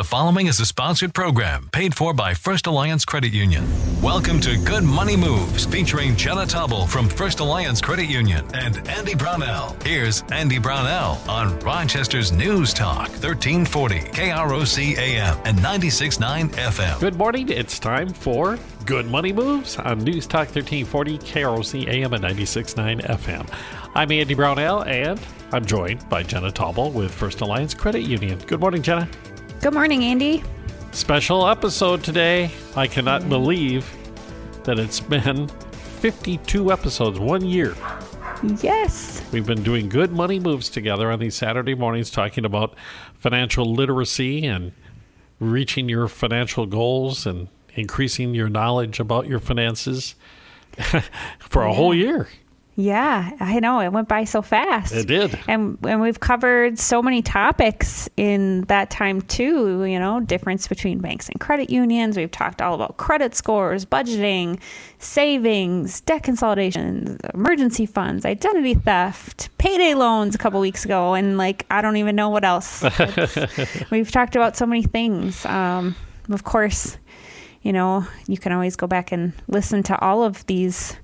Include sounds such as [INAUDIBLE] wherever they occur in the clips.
The following is a sponsored program paid for by First Alliance Credit Union. Welcome to Good Money Moves featuring Jenna Taubel from First Alliance Credit Union and Andy Brownell. Here's Andy Brownell on Rochester's News Talk 1340 KROC AM and 96.9 FM. Good morning. It's time for Good Money Moves on News Talk 1340 KROC AM and 96.9 FM. I'm Andy Brownell and I'm joined by Jenna Taubel with First Alliance Credit Union. Good morning, Jenna. Good morning, Andy. Special episode today. I cannot believe that it's been 52 episodes, one year. Yes. We've been doing good money moves together on these Saturday mornings, talking about financial literacy and reaching your financial goals and increasing your knowledge about your finances [LAUGHS] for a whole year. Yeah, I know. It went by so fast. It did. And and we've covered so many topics in that time too, you know, difference between banks and credit unions. We've talked all about credit scores, budgeting, savings, debt consolidation, emergency funds, identity theft, payday loans a couple weeks ago and like I don't even know what else. [LAUGHS] we've talked about so many things. Um, of course, you know, you can always go back and listen to all of these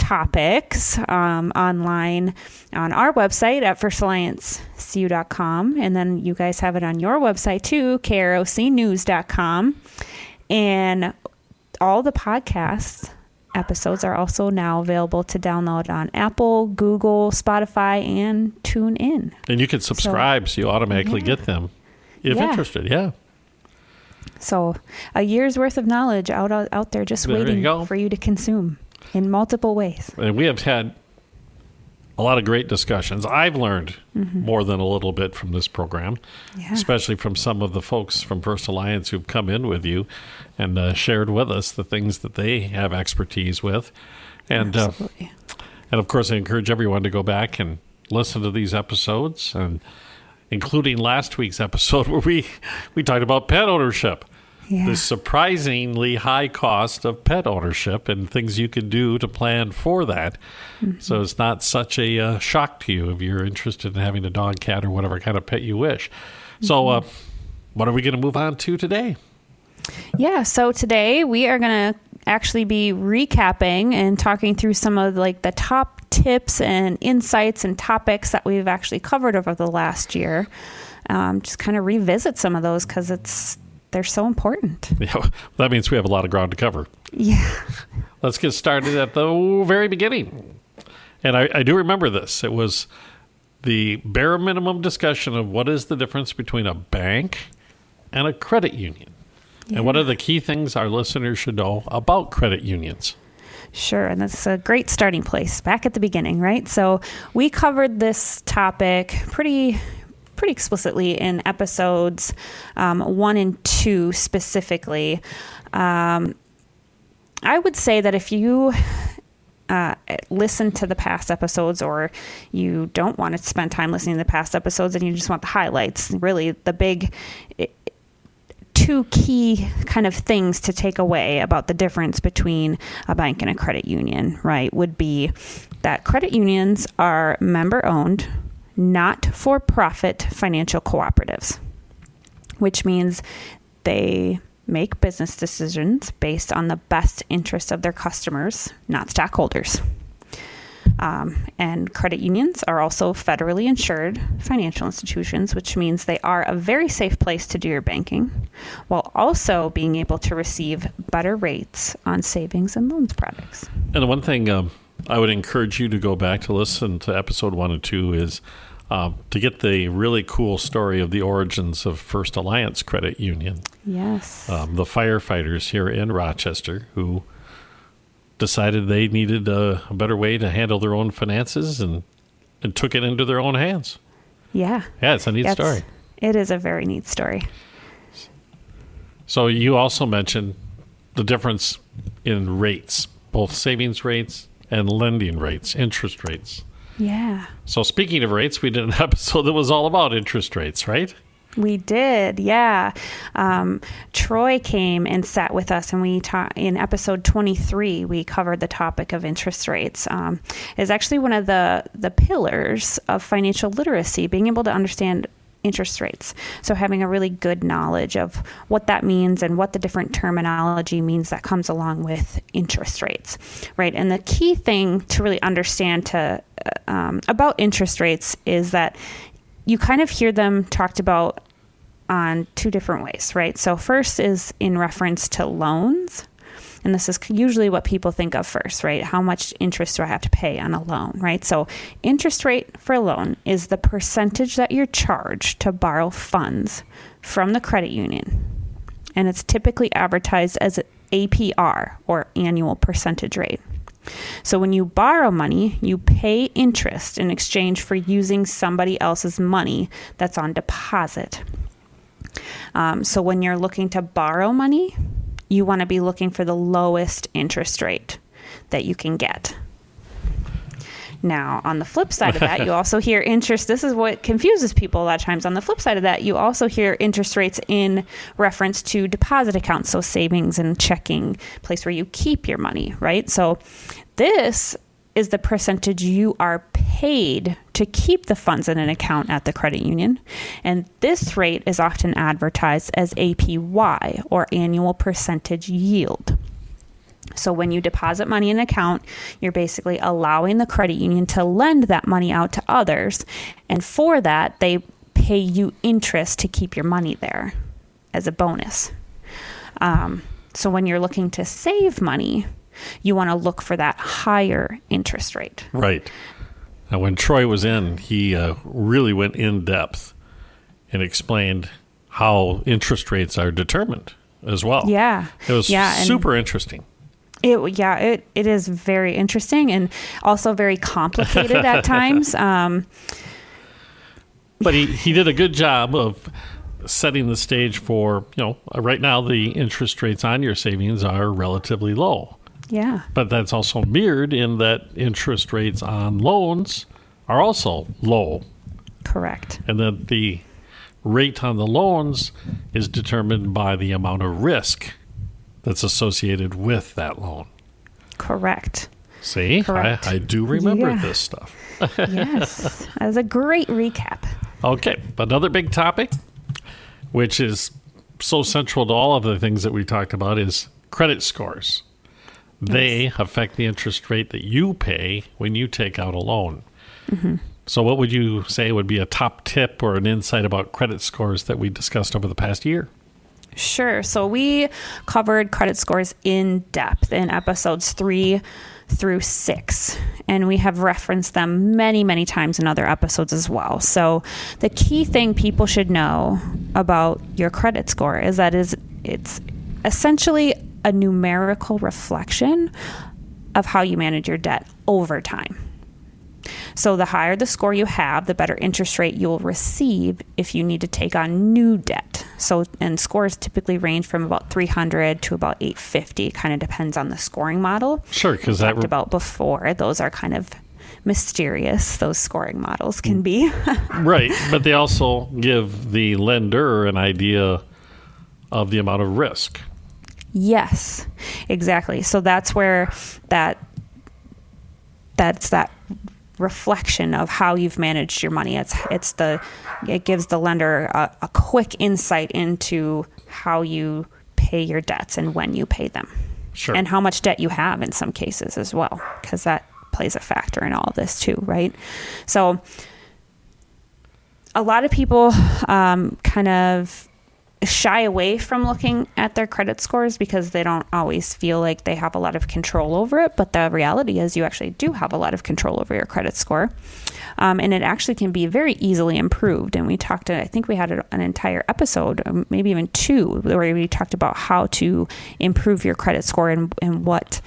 topics um, online on our website at firstalliancecu.com. And then you guys have it on your website too, krocnews.com. And all the podcasts episodes are also now available to download on Apple, Google, Spotify, and TuneIn. And you can subscribe so, so you automatically yeah. get them if Yeah. interested. Yeah. So a year's worth of knowledge out out there just There waiting go. for you to consume in multiple ways. And we have had a lot of great discussions. I've learned more than a little bit from this program, Yeah. especially from some of the folks from First Alliance who've come in with you and uh, shared with us the things that they have expertise with. And uh, and of course, I encourage everyone to go back and listen to these episodes, and including last week's episode [LAUGHS] where we we talked about pet ownership Yeah. the surprisingly high cost of pet ownership and things you can do to plan for that. So it's not such a uh, shock to you if you're interested in having a dog, cat, or whatever kind of pet you wish. So, uh, what are we going to move on to today? Yeah, so today we are going to actually be recapping and talking through some of like the top tips and insights and topics that we've actually covered over the last year. Um, just kind of revisit some of those because it's they're so important. [LAUGHS] Yeah, that means we have a lot of ground to cover. Yeah, [LAUGHS] Let's get started at the very beginning. And I, I do remember this. It was the bare minimum discussion of what is the difference between a bank and a credit union. And what are the key things our listeners should know about credit unions? Sure, and that's a great starting place back at the beginning, right? So we covered this topic pretty pretty explicitly in episodes um, one and two specifically. Um, I would say that if you uh, listen to the past episodes or you don't want to spend time listening to the past episodes and you just want the highlights, really the big two key kind of things to take away about the difference between a bank and a credit union, right, would be that credit unions are member owned, not for profit financial cooperatives, which means they make business decisions based on the best interest of their customers, not stockholders. Um, and credit unions are also federally insured financial institutions, which means they are a very safe place to do your banking while also being able to receive better rates on savings and loans products. And the one thing um, I would encourage you to go back to listen to episode one and two is um, to get the really cool story of the origins of First Alliance Credit Union. Yes. um, the firefighters here in Rochester who decided they needed a, a better way to handle their own finances and, and took it into their own hands. yeah. Yeah, it's a neat That's- story. It is a very neat story. So you also mentioned the difference in rates, both savings rates and lending rates, interest rates. Yeah. So speaking of rates, we did an [LAUGHS] episode that was all about interest rates, right? We did, yeah. Um, Troy came and sat with us, and we ta- in episode twenty three. We covered the topic of interest rates. Um, is actually one of the the pillars of financial literacy, being able to understand interest rates. So, having a really good knowledge of what that means and what the different terminology means that comes along with interest rates, right? And the key thing to really understand to uh, um, about interest rates is that you kind of hear them talked about on two different ways, right? So, first is in reference to loans. And this is usually what people think of first, right? How much interest do I have to pay on a loan, right? So, interest rate for a loan is the percentage that you're charged to borrow funds from the credit union. And it's typically advertised as APR or annual percentage rate. So when you borrow money, you pay interest in exchange for using somebody else's money that's on deposit. Um, so when you're looking to borrow money, you want to be looking for the lowest interest rate that you can get. Now, on the flip side of that, you [LAUGHS] also hear interest. This is what confuses people a lot of times. On the flip side of that, you also hear interest rates in reference to deposit accounts, so savings and checking, place where you keep your money, right? So, this is the percentage you are paid to keep the funds in an account at the credit union. And this rate is often advertised as APY or annual percentage yield. So when you deposit money in an account, you're basically allowing the credit union to lend that money out to others. And for that, they pay you interest to keep your money there as a bonus. Um, so when you're looking to save money, you want to look for that higher interest rate. Right. Now, when Troy was in, he uh, really went in depth and explained how interest rates are determined as well. Yeah. It was yeah, super interesting. It yeah it, it is very interesting and also very complicated at [LAUGHS] times. Um, but he, he did a good job of setting the stage for you know right now the interest rates on your savings are relatively low. Yeah. But that's also mirrored in that interest rates on loans are also low. Correct. And that the rate on the loans is determined by the amount of risk that's associated with that loan. Correct. See, Correct. I, I do remember Yeah. this stuff. [LAUGHS] yes. That was a great recap. Okay, another big topic, which is so central to all of the things that we talked about, is credit scores. They affect the interest rate that you pay when you take out a loan. Mm-hmm. So, what would you say would be a top tip or an insight about credit scores that we discussed over the past year? Sure. So we covered credit scores in depth in episodes three through six, and we have referenced them many, many times in other episodes as well. So the key thing people should know about your credit score is that is it's essentially a numerical reflection of how you manage your debt over time. So the higher the score you have, the better interest rate you'll receive if you need to take on new debt. So and scores typically range from about 300 to about 850. It kind of depends on the scoring model. Sure, because We that talked about before. Those are kind of mysterious. Those scoring models can be. [LAUGHS] right, but they also give the lender an idea of the amount of risk. Yes, exactly. So that's where that that's that reflection of how you've managed your money. It's it's the it gives the lender a, a quick insight into how you pay your debts and when you pay them, Sure. and how much debt you have in some cases as well, because that plays a factor in all of this too, right? So a lot of people um, kind of shy away from looking at their credit scores because they don't always feel like they have a lot of control over it. But the reality is, you actually do have a lot of control over your credit score. Um, and it actually can be very easily improved. And we talked, I think we had an entire episode, um, maybe even two, where we talked about how to improve your credit score and, and what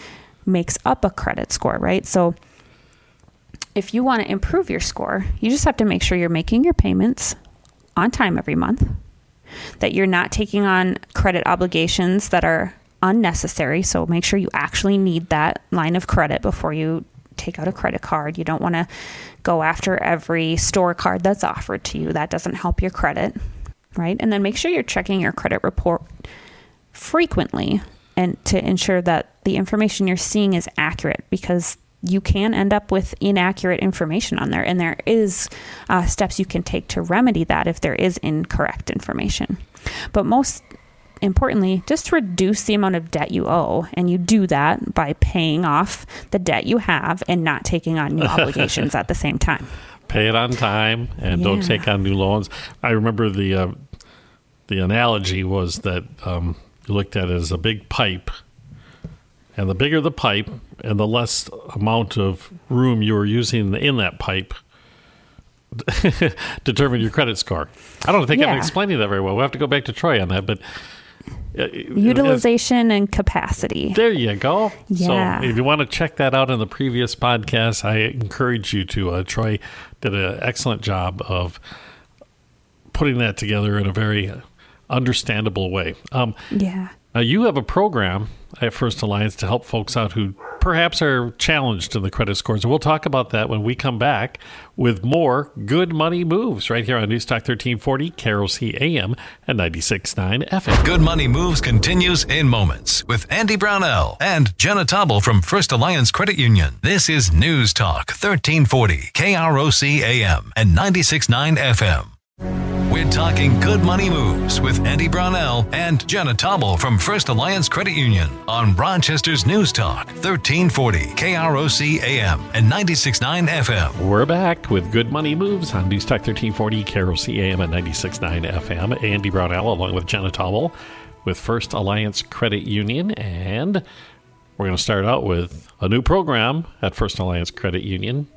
makes up a credit score, right? So, if you want to improve your score, you just have to make sure you're making your payments on time every month, that you're not taking on credit obligations that are unnecessary. So make sure you actually need that line of credit before you take out a credit card. You don't want to go after every store card that's offered to you. That doesn't help your credit, right? And then make sure you're checking your credit report frequently and to ensure that the information you're seeing is accurate because you can end up with inaccurate information on there, and there is uh, steps you can take to remedy that if there is incorrect information. But most importantly, just reduce the amount of debt you owe, and you do that by paying off the debt you have and not taking on new [LAUGHS] obligations at the same time. Pay it on time and don't take on new loans. I remember the uh, the analogy was that um, you looked at it as a big pipe, and the bigger the pipe, and the less amount of room you are using in that pipe. [LAUGHS] determine your credit score. I don't think I'm explaining that very well. We'll have to go back to Troy on that, but uh, Utilization and capacity. There you go. Yeah. So if you want to check that out in the previous podcast, I encourage you to. Uh, Troy did an excellent job of putting that together in a very understandable way. Um, Yeah. now, you have a program at First Alliance to help folks out who perhaps are challenged in the credit scores. And we'll talk about that when we come back with more good money moves right here on Newstalk 1340, KROC AM, and 96.9 FM. Good Money Moves continues in moments with Andy Brownell and Jenna Taubel from First Alliance Credit Union. This is News Talk 1340 KROC AM and 96.9 FM. We're talking good money moves with Andy Brownell and Jenna Taubel from First Alliance Credit Union on Rochester's News Talk 1340 KROC AM and 96.9 FM. We're back with Good Money Moves on News Talk 1340, KROC AM at 96.9 FM. Andy Brownell along with Jenna Tobble with First Alliance Credit Union. And we're going to start out with a new program at First Alliance Credit Union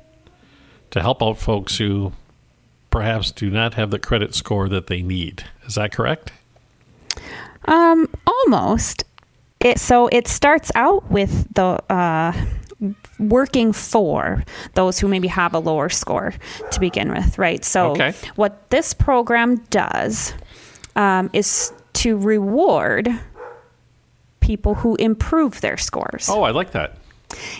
to help out folks who perhaps do not have the credit score that they need. Is that correct? Um, almost. It so it starts out with the uh, working for those who maybe have a lower score to begin with, right? So Okay. what this program does um, is to reward people who improve their scores. Oh, I like that.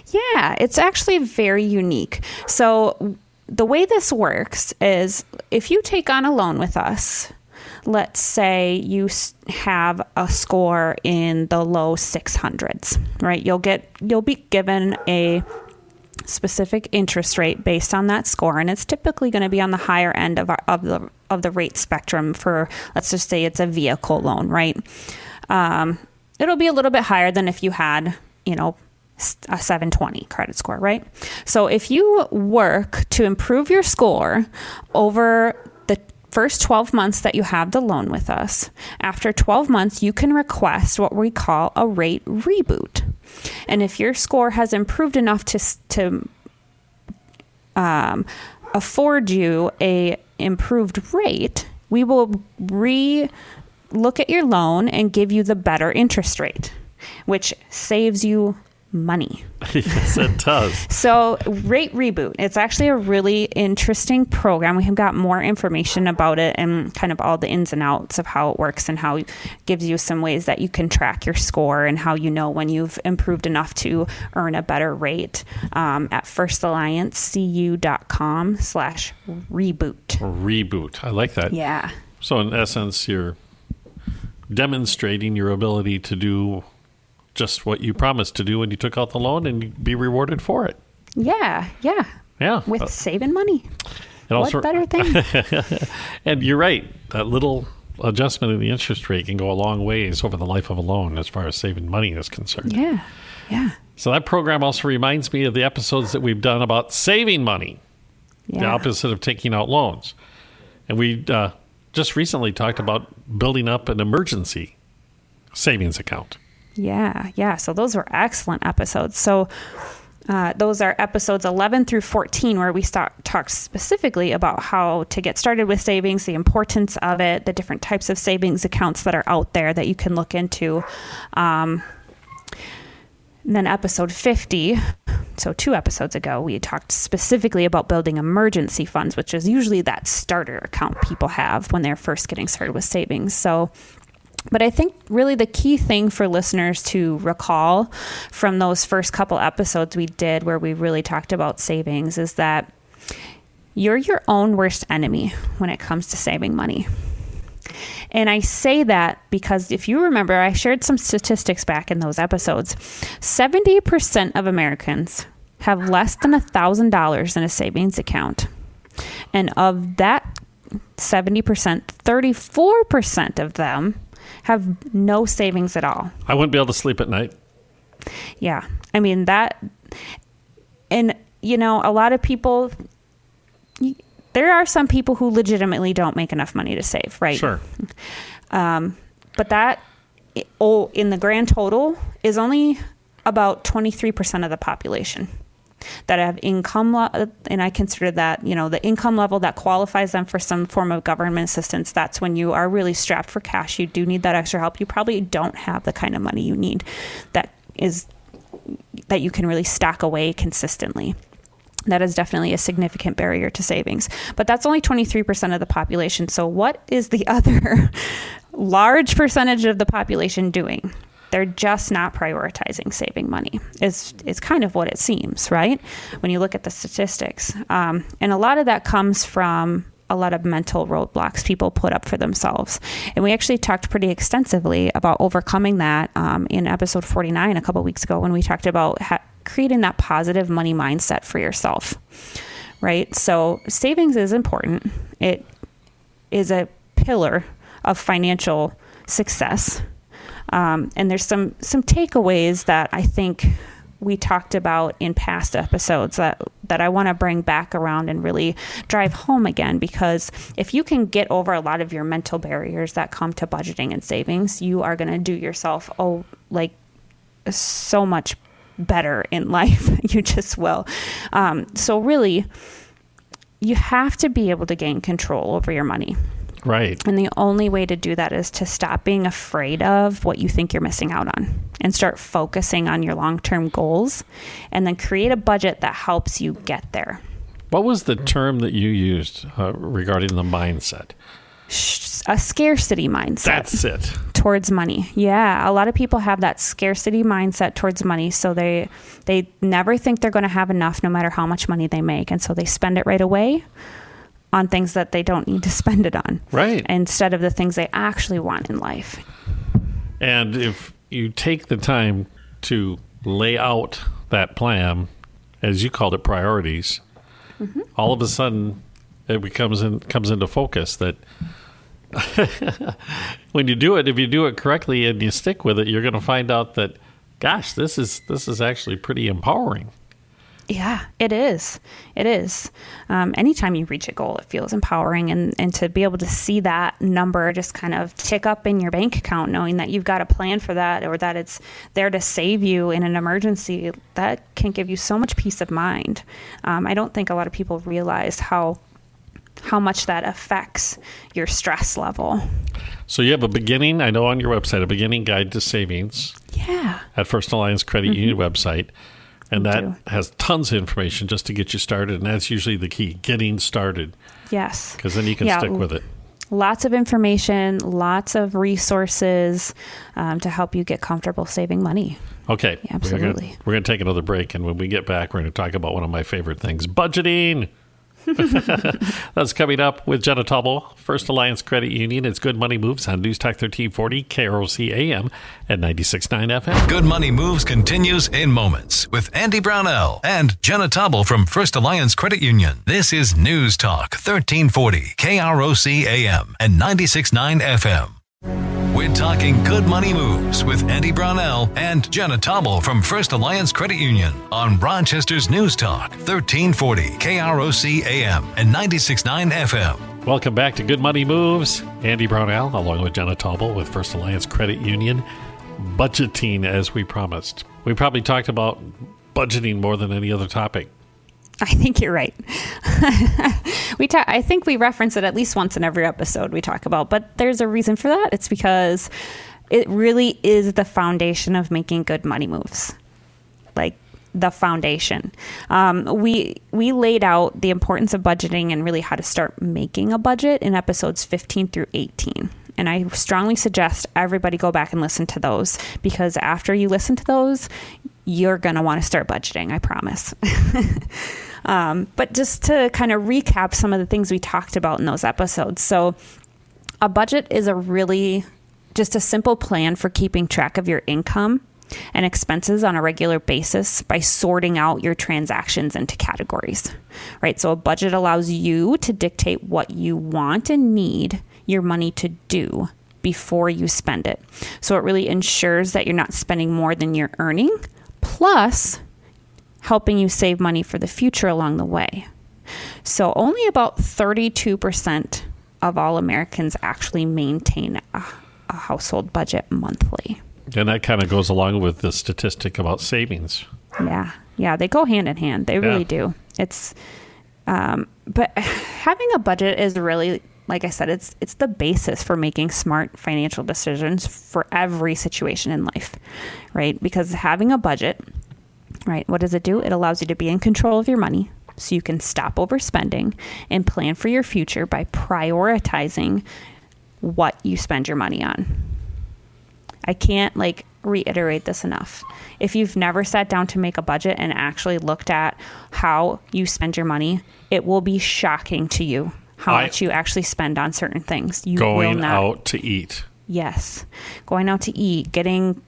Yeah, it's actually very unique. So, the way this works is if you take on a loan with us, let's say you have a score in the low 600s, right? You'll get you'll be given a specific interest rate based on that score and it's typically going to be on the higher end of our, of the of the rate spectrum for let's just say it's a vehicle loan, right? Um, it'll be a little bit higher than if you had, you know, a 720 credit score, right? So if you work to improve your score over the first 12 months that you have the loan with us, after 12 months, you can request what we call a rate reboot. And if your score has improved enough to, to um, afford you a improved rate, we will re look at your loan and give you the better interest rate, which saves you money. [LAUGHS] yes, it does. [LAUGHS] So, Rate Reboot, it's actually a really interesting program. We have got more information about it and kind of all the ins and outs of how it works and how it gives you some ways that you can track your score and how you know when you've improved enough to earn a better rate um, at firstalliancecu.com slash reboot. Reboot. I like that. Yeah. So, in essence, you're demonstrating your ability to do just what you promised to do when you took out the loan and be rewarded for it. Yeah. Yeah. Yeah. With Uh, saving money. also- what better thing? [LAUGHS] and you're right. That little adjustment in the interest rate can go a long ways over the life of a loan as far as saving money is concerned. yeah. Yeah. So, that program also reminds me of the episodes that we've done about saving money, the opposite of taking out loans. And we uh, just recently talked about building up an emergency savings account. Yeah, yeah. So those were excellent episodes. So uh, those are episodes 11 through 14, where we start, talk specifically about how to get started with savings, the importance of it, the different types of savings accounts that are out there that you can look into. Um, then episode 50, so two episodes ago, we talked specifically about building emergency funds, which is usually that starter account people have when they're first getting started with savings. So but I think really the key thing for listeners to recall from those first couple episodes we did where we really talked about savings is that you're your own worst enemy when it comes to saving money. And I say that because if you remember, I shared some statistics back in those episodes. 70% of Americans have less than $1,000 in a savings account. And of that 70%, 34% of them have no savings at all. I wouldn't be able to sleep at night. Yeah. I mean, that, and, you know, a lot of people, there are some people who legitimately don't make enough money to save, right? Sure. Um, but that, oh, in the grand total, is only about 23% of the population that have income, and I consider that, you know, the income level that qualifies them for some form of government assistance. That's when you are really strapped for cash. You do need that extra help. You probably don't have the kind of money you need that is that you can really stack away consistently. That is definitely a significant barrier to savings. But that's only 23% of the population. So, what is the [LAUGHS] other large percentage of the population doing? They're just not prioritizing saving money. Is is kind of what it seems, right? When you look at the statistics, um, and a lot of that comes from a lot of mental roadblocks people put up for themselves. And we actually talked pretty extensively about overcoming that um, in episode 49 a couple weeks ago when we talked about ha- creating that positive money mindset for yourself. Right? So, savings is important. It is a pillar of financial success. Um, and there's some some takeaways that I think we talked about in past episodes that that I want to bring back around and really drive home again because if you can get over a lot of your mental barriers that come to budgeting and savings, you are going to do yourself oh like so much better in life. [LAUGHS] you just will. Um, so really, you have to be able to gain control over your money. Right. And the only way to do that is to stop being afraid of what you think you're missing out on and start focusing on your long term goals and then create a budget that helps you get there. What was the term that you used uh, regarding the mindset? A scarcity mindset That's it. towards money. Yeah, a lot of people have that scarcity mindset towards money, so they they never think they're going to have enough no matter how much money they make, and so they spend it right away on things that they don't need to spend it on. Right. Instead of the things they actually want in life. And if you take the time to lay out that plan, as you called it, priorities, mm-hmm. all of a sudden it becomes in, comes into focus that [LAUGHS] when you do it, if you do it correctly and you stick with it, you're going to find out that, gosh, this is this is actually pretty empowering. Yeah, it is. It is. Um, anytime you reach a goal, it feels empowering, and, and to be able to see that number just kind of tick up in your bank account, knowing that you've got a plan for that or that it's there to save you in an emergency, that can give you so much peace of mind. Um, I don't think a lot of people realize how how much that affects your stress level. So you have a beginning, I know on your website, a beginning guide to savings Yeah. at First Alliance Credit Union website. And that do. has tons of information just to get you started. And that's usually the key, getting started, Yes. because then you can Yeah, stick with it. lots of information, lots of resources um, to help you get comfortable saving money. Okay. Yeah, absolutely. we're going to take another break. And when we get back, we're going to talk about one of my favorite things budgeting. [LAUGHS] That's coming up with Jenna Taubel, First Alliance Credit Union. It's Good Money Moves on News Talk 1340, KROC AM at 96.9 FM. Good Money Moves continues in moments with Andy Brownell and Jenna Taubel from First Alliance Credit Union. This is News Talk 1340 KROC AM and 96.9 FM. We're talking good money moves with Andy Brownell and Jenna Taubel from First Alliance Credit Union on Rochester's News Talk 1340 KROC AM and 96.9 FM. Welcome back to Good Money Moves. Andy Brownell, along with Jenna Taubel with First Alliance Credit Union. Budgeting, as we promised. We probably talked about budgeting more than any other topic. I think you're right. [LAUGHS] we ta- I think we reference it at least once in every episode we talk about, but there's a reason for that. It's because it really is the foundation of making good money moves. Like the foundation. Um, we we laid out the importance of budgeting and really how to start making a budget in episodes 15 through 18. And I strongly suggest everybody go back and listen to those because after you listen to those, you're going to want to start budgeting, I promise. [LAUGHS] um, but just to kind of recap some of the things we talked about in those episodes. So, a budget is a really just a simple plan for keeping track of your income and expenses on a regular basis by sorting out your transactions into categories. Right? So a budget allows you to dictate what you want and need your money to do before you spend it. So it really ensures that you're not spending more than you're earning, plus helping you save money for the future along the way. So only about 32% of all Americans actually maintain a, a household budget monthly. And that kind of goes along with the statistic about savings. Yeah, yeah, they go hand in hand. They really do. It's, um, but [SIGHS] having a budget is really, like I said, it's it's the basis for making smart financial decisions for every situation in life, right? Because having a budget, right, what does it do? It allows you to be in control of your money, so you can stop overspending and plan for your future by prioritizing what you spend your money on. I can't like reiterate this enough. If you've never sat down to make a budget and actually looked at how you spend your money, it will be shocking to you how I- much you actually spend on certain things. You will Going not. out to eat. Yes. Going out to eat, getting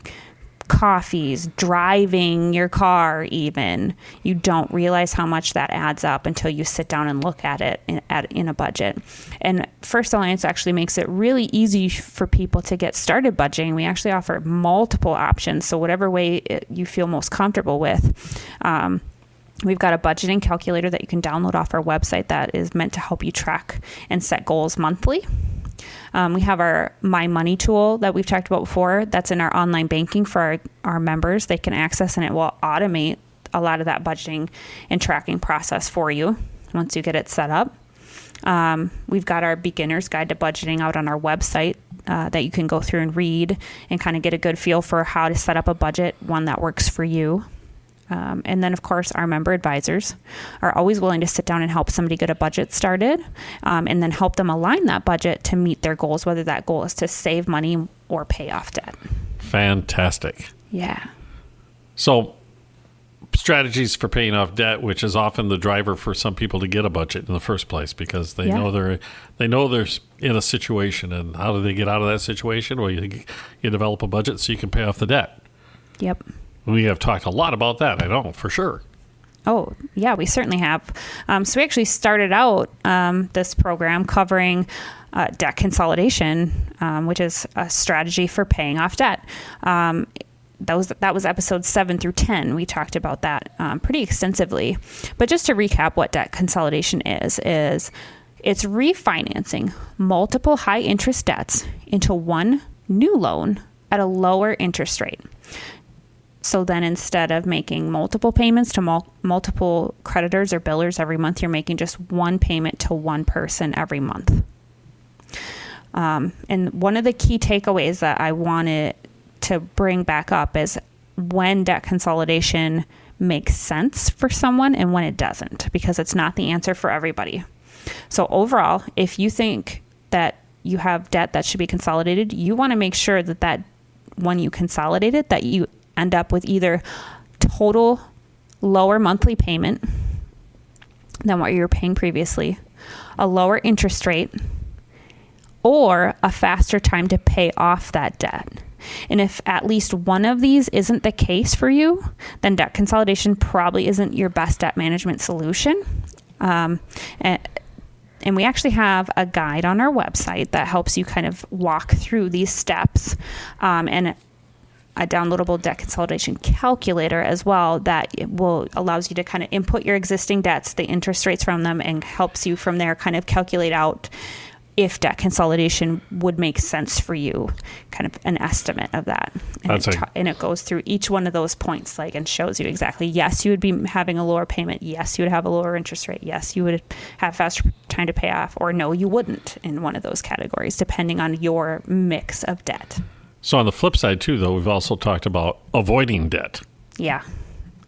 coffees, driving your car, even. You don't realize how much that adds up until you sit down and look at it in, at, in a budget. And First Alliance actually makes it really easy for people to get started budgeting. We actually offer multiple options. So, whatever way it, you feel most comfortable with. Um, We've got a budgeting calculator that you can download off our website that is meant to help you track and set goals monthly. Um, we have our My Money tool that we've talked about before. That's in our online banking for our, our members. They can access and it will automate a lot of that budgeting and tracking process for you once you get it set up. Um, we've got our beginner's guide to budgeting out on our website uh, that you can go through and read and kind of get a good feel for how to set up a budget, one that works for you. Um, and then, of course, our member advisors are always willing to sit down and help somebody get a budget started um, and then help them align that budget to meet their goals, whether that goal is to save money or pay off debt. Fantastic. Yeah. So, strategies for paying off debt, which is often the driver for some people to get a budget in the first place, because they Yeah. know they're they know they're in a situation, and how do they get out of that situation? Well, you you develop a budget so you can pay off the debt. Yep. We have talked a lot about that. I know for sure. Oh, yeah, we certainly have. Um, so we actually started out um, this program covering uh, debt consolidation, um, which is a strategy for paying off debt. Um, that was that was episodes seven through ten. We talked about that um, pretty extensively. But just to recap, what debt consolidation is is it's refinancing multiple high interest debts into one new loan at a lower interest rate. So then instead of making multiple payments to mul- multiple creditors or billers every month, you're making just one payment to one person every month. Um, and one of the key takeaways that I wanted to bring back up is when debt consolidation makes sense for someone and when it doesn't, because it's not the answer for everybody. So, overall, if you think that you have debt that should be consolidated, you want to make sure that that when you consolidate it, that you end up with either total lower monthly payment than what you were paying previously, a lower interest rate, or a faster time to pay off that debt. And if at least one of these isn't the case for you, then debt consolidation probably isn't your best debt management solution. Um, and, and we actually have a guide on our website that helps you kind of walk through these steps um, and a downloadable debt consolidation calculator as well that will allows you to kind of input your existing debts, the interest rates from them, and helps you from there kind of calculate out if debt consolidation would make sense for you, kind of an estimate of that. And, it, ta- and it goes through each one of those points, like, and shows you exactly. Yes, you would be having a lower payment. Yes, you would have a lower interest rate. Yes, you would have faster time to pay off, or no, you wouldn't in one of those categories, depending on your mix of debt. So on the flip side too, though, we've also talked about avoiding debt. Yeah.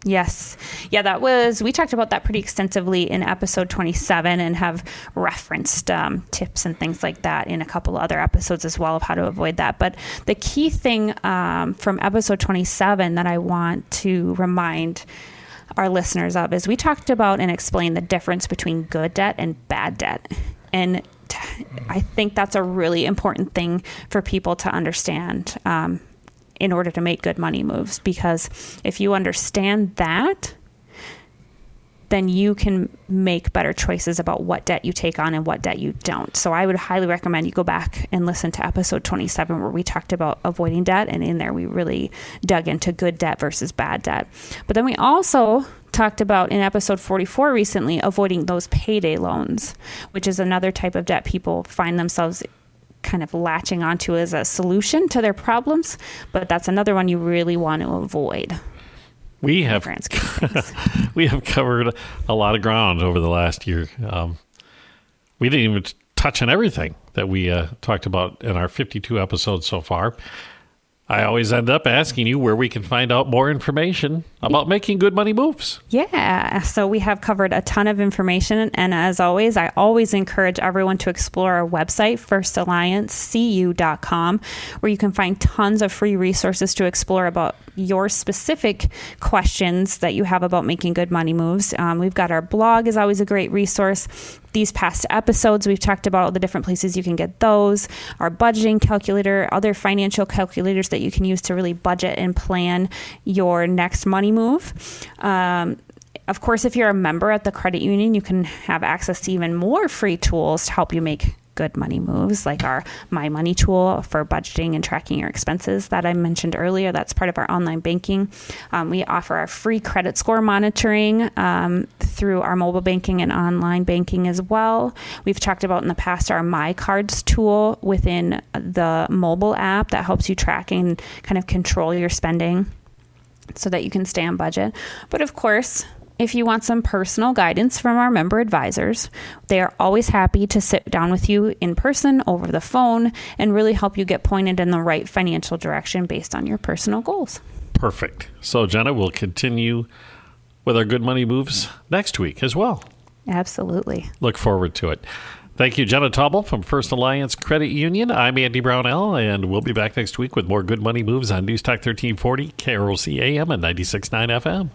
Yes. Yeah, that was, we talked about that pretty extensively in episode 27 and have referenced um, tips and things like that in a couple other episodes as well of how to avoid that. But the key thing um, from episode 27 that I want to remind our listeners of is we talked about and explained the difference between good debt and bad debt. And I think that's a really important thing for people to understand. Um, in order to make good money moves. Because if you understand that, then you can make better choices about what debt you take on and what debt you don't. So I would highly recommend you go back and listen to episode 27 where we talked about avoiding debt and in there we really dug into good debt versus bad debt. But then we also talked about in episode 44 recently avoiding those payday loans, which is another type of debt people find themselves kind of latching onto as a solution to their problems, but that's another one you really want to avoid. We have [LAUGHS] we have covered a lot of ground over the last year. Um, we didn't even touch on everything that we uh, talked about in our 52 episodes so far. I always end up asking you where we can find out more information about making good money moves. Yeah. So we have covered a ton of information. And as always, I always encourage everyone to explore our website, firstalliancecu.com, where you can find tons of free resources to explore about your specific questions that you have about making good money moves. Um, we've got our blog is always a great resource. These past episodes, we've talked about all the different places you can get those, our budgeting calculator, other financial calculators that you can use to really budget and plan your next money move. Um, of course, if you're a member at the credit union, you can have access to even more free tools to help you make good money moves, like our My Money tool for budgeting and tracking your expenses that I mentioned earlier. That's part of our online banking. Um, we offer our free credit score monitoring um, through our mobile banking and online banking as well. We've talked about in the past our My Cards tool within the mobile app that helps you track and kind of control your spending so that you can stay on budget. But of course, if you want some personal guidance from our member advisors, they are always happy to sit down with you in person, over the phone, and really help you get pointed in the right financial direction based on your personal goals. Perfect. So, Jenna, we'll continue with our good money moves next week as well. Absolutely. Look forward to it. Thank you, Jenna Taubel from First Alliance Credit Union. I'm Andy Brownell, and we'll be back next week with more good money moves on News Talk 1340, KROC AM, and 96.9 FM.